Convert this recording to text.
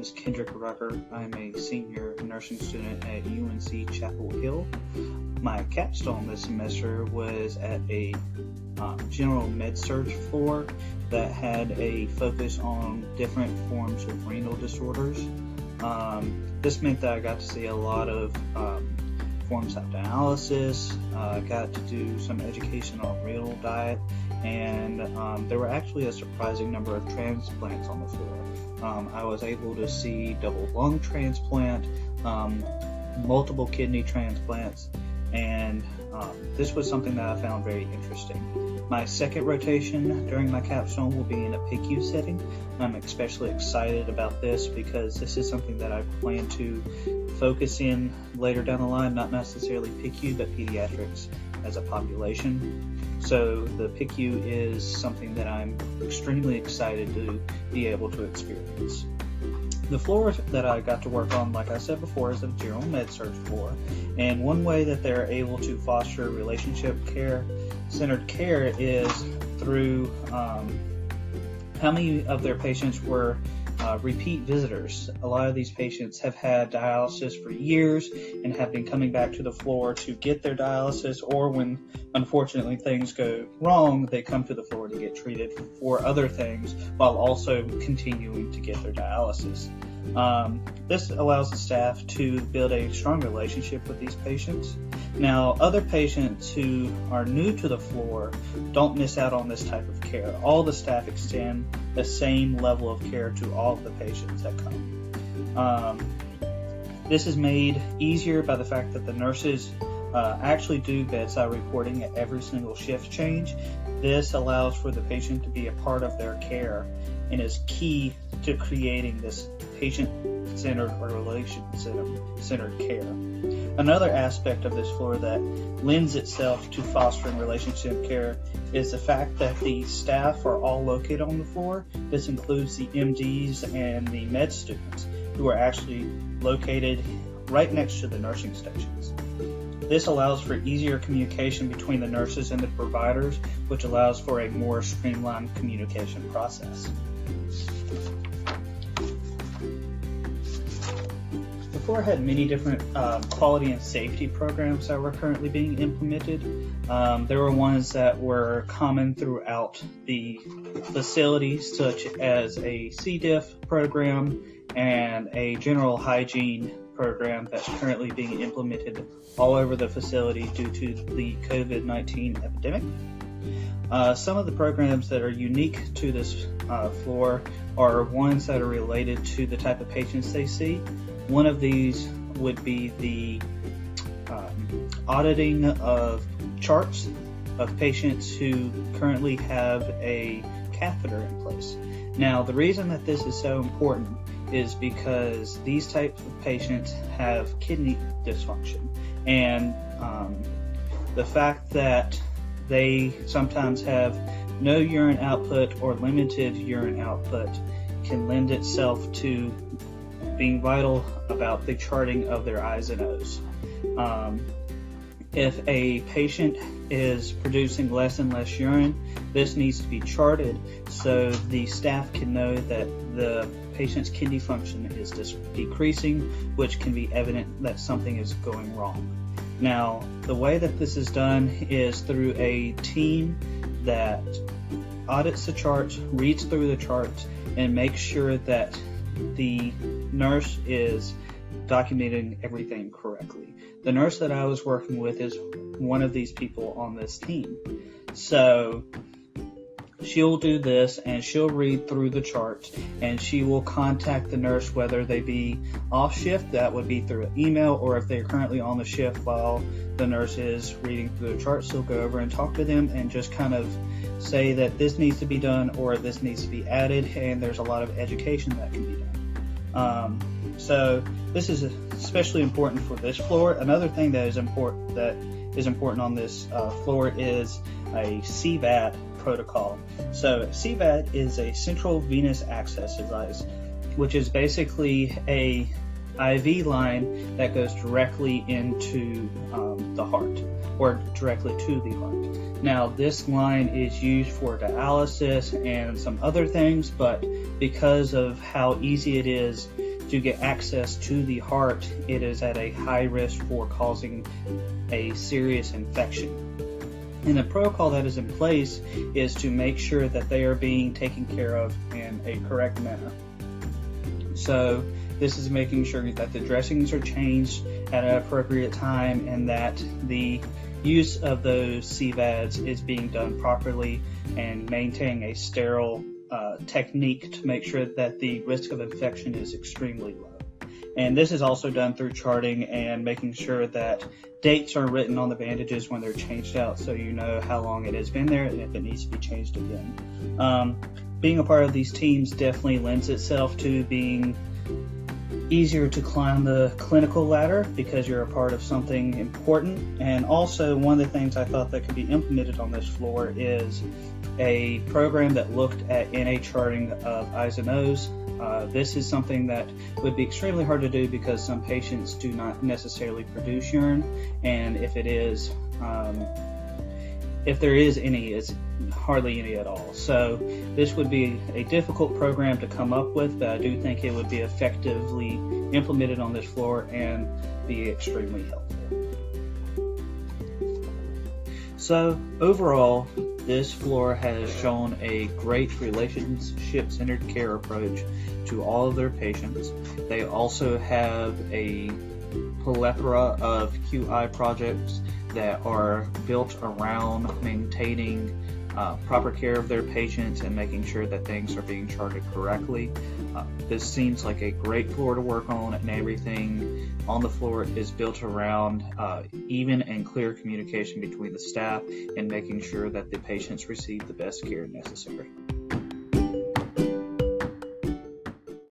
name is Kendrick Rucker. I'm a senior nursing student at UNC Chapel Hill. My capstone this semester was at a um, general med surg floor that had a focus on different forms of renal disorders. Um, this meant that I got to see a lot of um, forms of dialysis, uh, got to do some education on renal diet, and um, there were actually a surprising number of transplants on the floor. Um, I was able to see double lung transplant, um, multiple kidney transplants, and um, this was something that I found very interesting. My second rotation during my capstone will be in a PICU setting. I'm especially excited about this because this is something that I plan to focus in later down the line, not necessarily PICU, but pediatrics as a population. So the PICU is something that I'm extremely excited to be able to experience. The floor that I got to work on, like I said before, is a general med surg floor. And one way that they're able to foster relationship care, centered care, is through um, how many of their patients were uh, repeat visitors. A lot of these patients have had dialysis for years and have been coming back to the floor to get their dialysis, or when unfortunately things go wrong, they come to the floor to get treated for other things while also continuing to get their dialysis. Um, this allows the staff to build a strong relationship with these patients. Now, other patients who are new to the floor don't miss out on this type of care. All the staff extend the same level of care to all of the patients that come. Um, this is made easier by the fact that the nurses uh, actually do bedside reporting at every single shift change. This allows for the patient to be a part of their care and is key to creating this patient-centered or relation-centered care. Another aspect of this floor that lends itself to fostering relationship care is the fact that the staff are all located on the floor. This includes the MDs and the med students who are actually located right next to the nursing stations. This allows for easier communication between the nurses and the providers, which allows for a more streamlined communication process. Before had many different uh, quality and safety programs that were currently being implemented. Um, there were ones that were common throughout the facilities, such as a C. diff program and a general hygiene program that's currently being implemented all over the facility due to the COVID-19 epidemic. Uh, some of the programs that are unique to this uh, floor are ones that are related to the type of patients they see. One of these would be the um, auditing of charts of patients who currently have a catheter in place. Now, the reason that this is so important is because these types of patients have kidney dysfunction. And um, the fact that they sometimes have no urine output or limited urine output can lend itself to being vital about the charting of their I's and O's. Um, if a patient is producing less and less urine, this needs to be charted so the staff can know that the patient's kidney function is decreasing, which can be evident that something is going wrong. Now, the way that this is done is through a team that audits the charts, reads through the charts, and makes sure that the nurse is documenting everything correctly. The nurse that I was working with is one of these people on this team. So she'll do this and she'll read through the charts and she will contact the nurse whether they be off shift, that would be through an email, or if they're currently on the shift while the nurse is reading through the charts, she'll go over and talk to them and just kind of say that this needs to be done or this needs to be added and there's a lot of education that can be done. Um, so this is especially important for this floor. Another thing that is important that is important on this uh, floor is a CVAD protocol. So CVAD is a central venous access device, which is basically a IV line that goes directly into um, the heart or directly to the heart. Now, this line is used for dialysis and some other things, but because of how easy it is to get access to the heart, it is at a high risk for causing a serious infection. And the protocol that is in place is to make sure that they are being taken care of in a correct manner. So this is making sure that the dressings are changed at an appropriate time and that the use of those CVADs is being done properly and maintaining a sterile uh, technique to make sure that the risk of infection is extremely low. And this is also done through charting and making sure that dates are written on the bandages when they're changed out so you know how long it has been there and if it needs to be changed again. Um, being a part of these teams definitely lends itself to being easier to climb the clinical ladder because you're a part of something important. And also, one of the things I thought that could be implemented on this floor is a program that looked at NA charting of I's and O's. Uh, this is something that would be extremely hard to do because some patients do not necessarily produce urine, and if it is, um, if there is any, it's hardly any at all. So this would be a difficult program to come up with, but I do think it would be effectively implemented on this floor and be extremely helpful. So overall, this floor has shown a great relationship-centered care approach to all of their patients. They also have a plethora of QI projects that are built around maintaining uh, proper care of their patients and making sure that things are being charted correctly. Uh, this seems like a great floor to work on, and everything on the floor is built around uh, even and clear communication between the staff and making sure that the patients receive the best care necessary.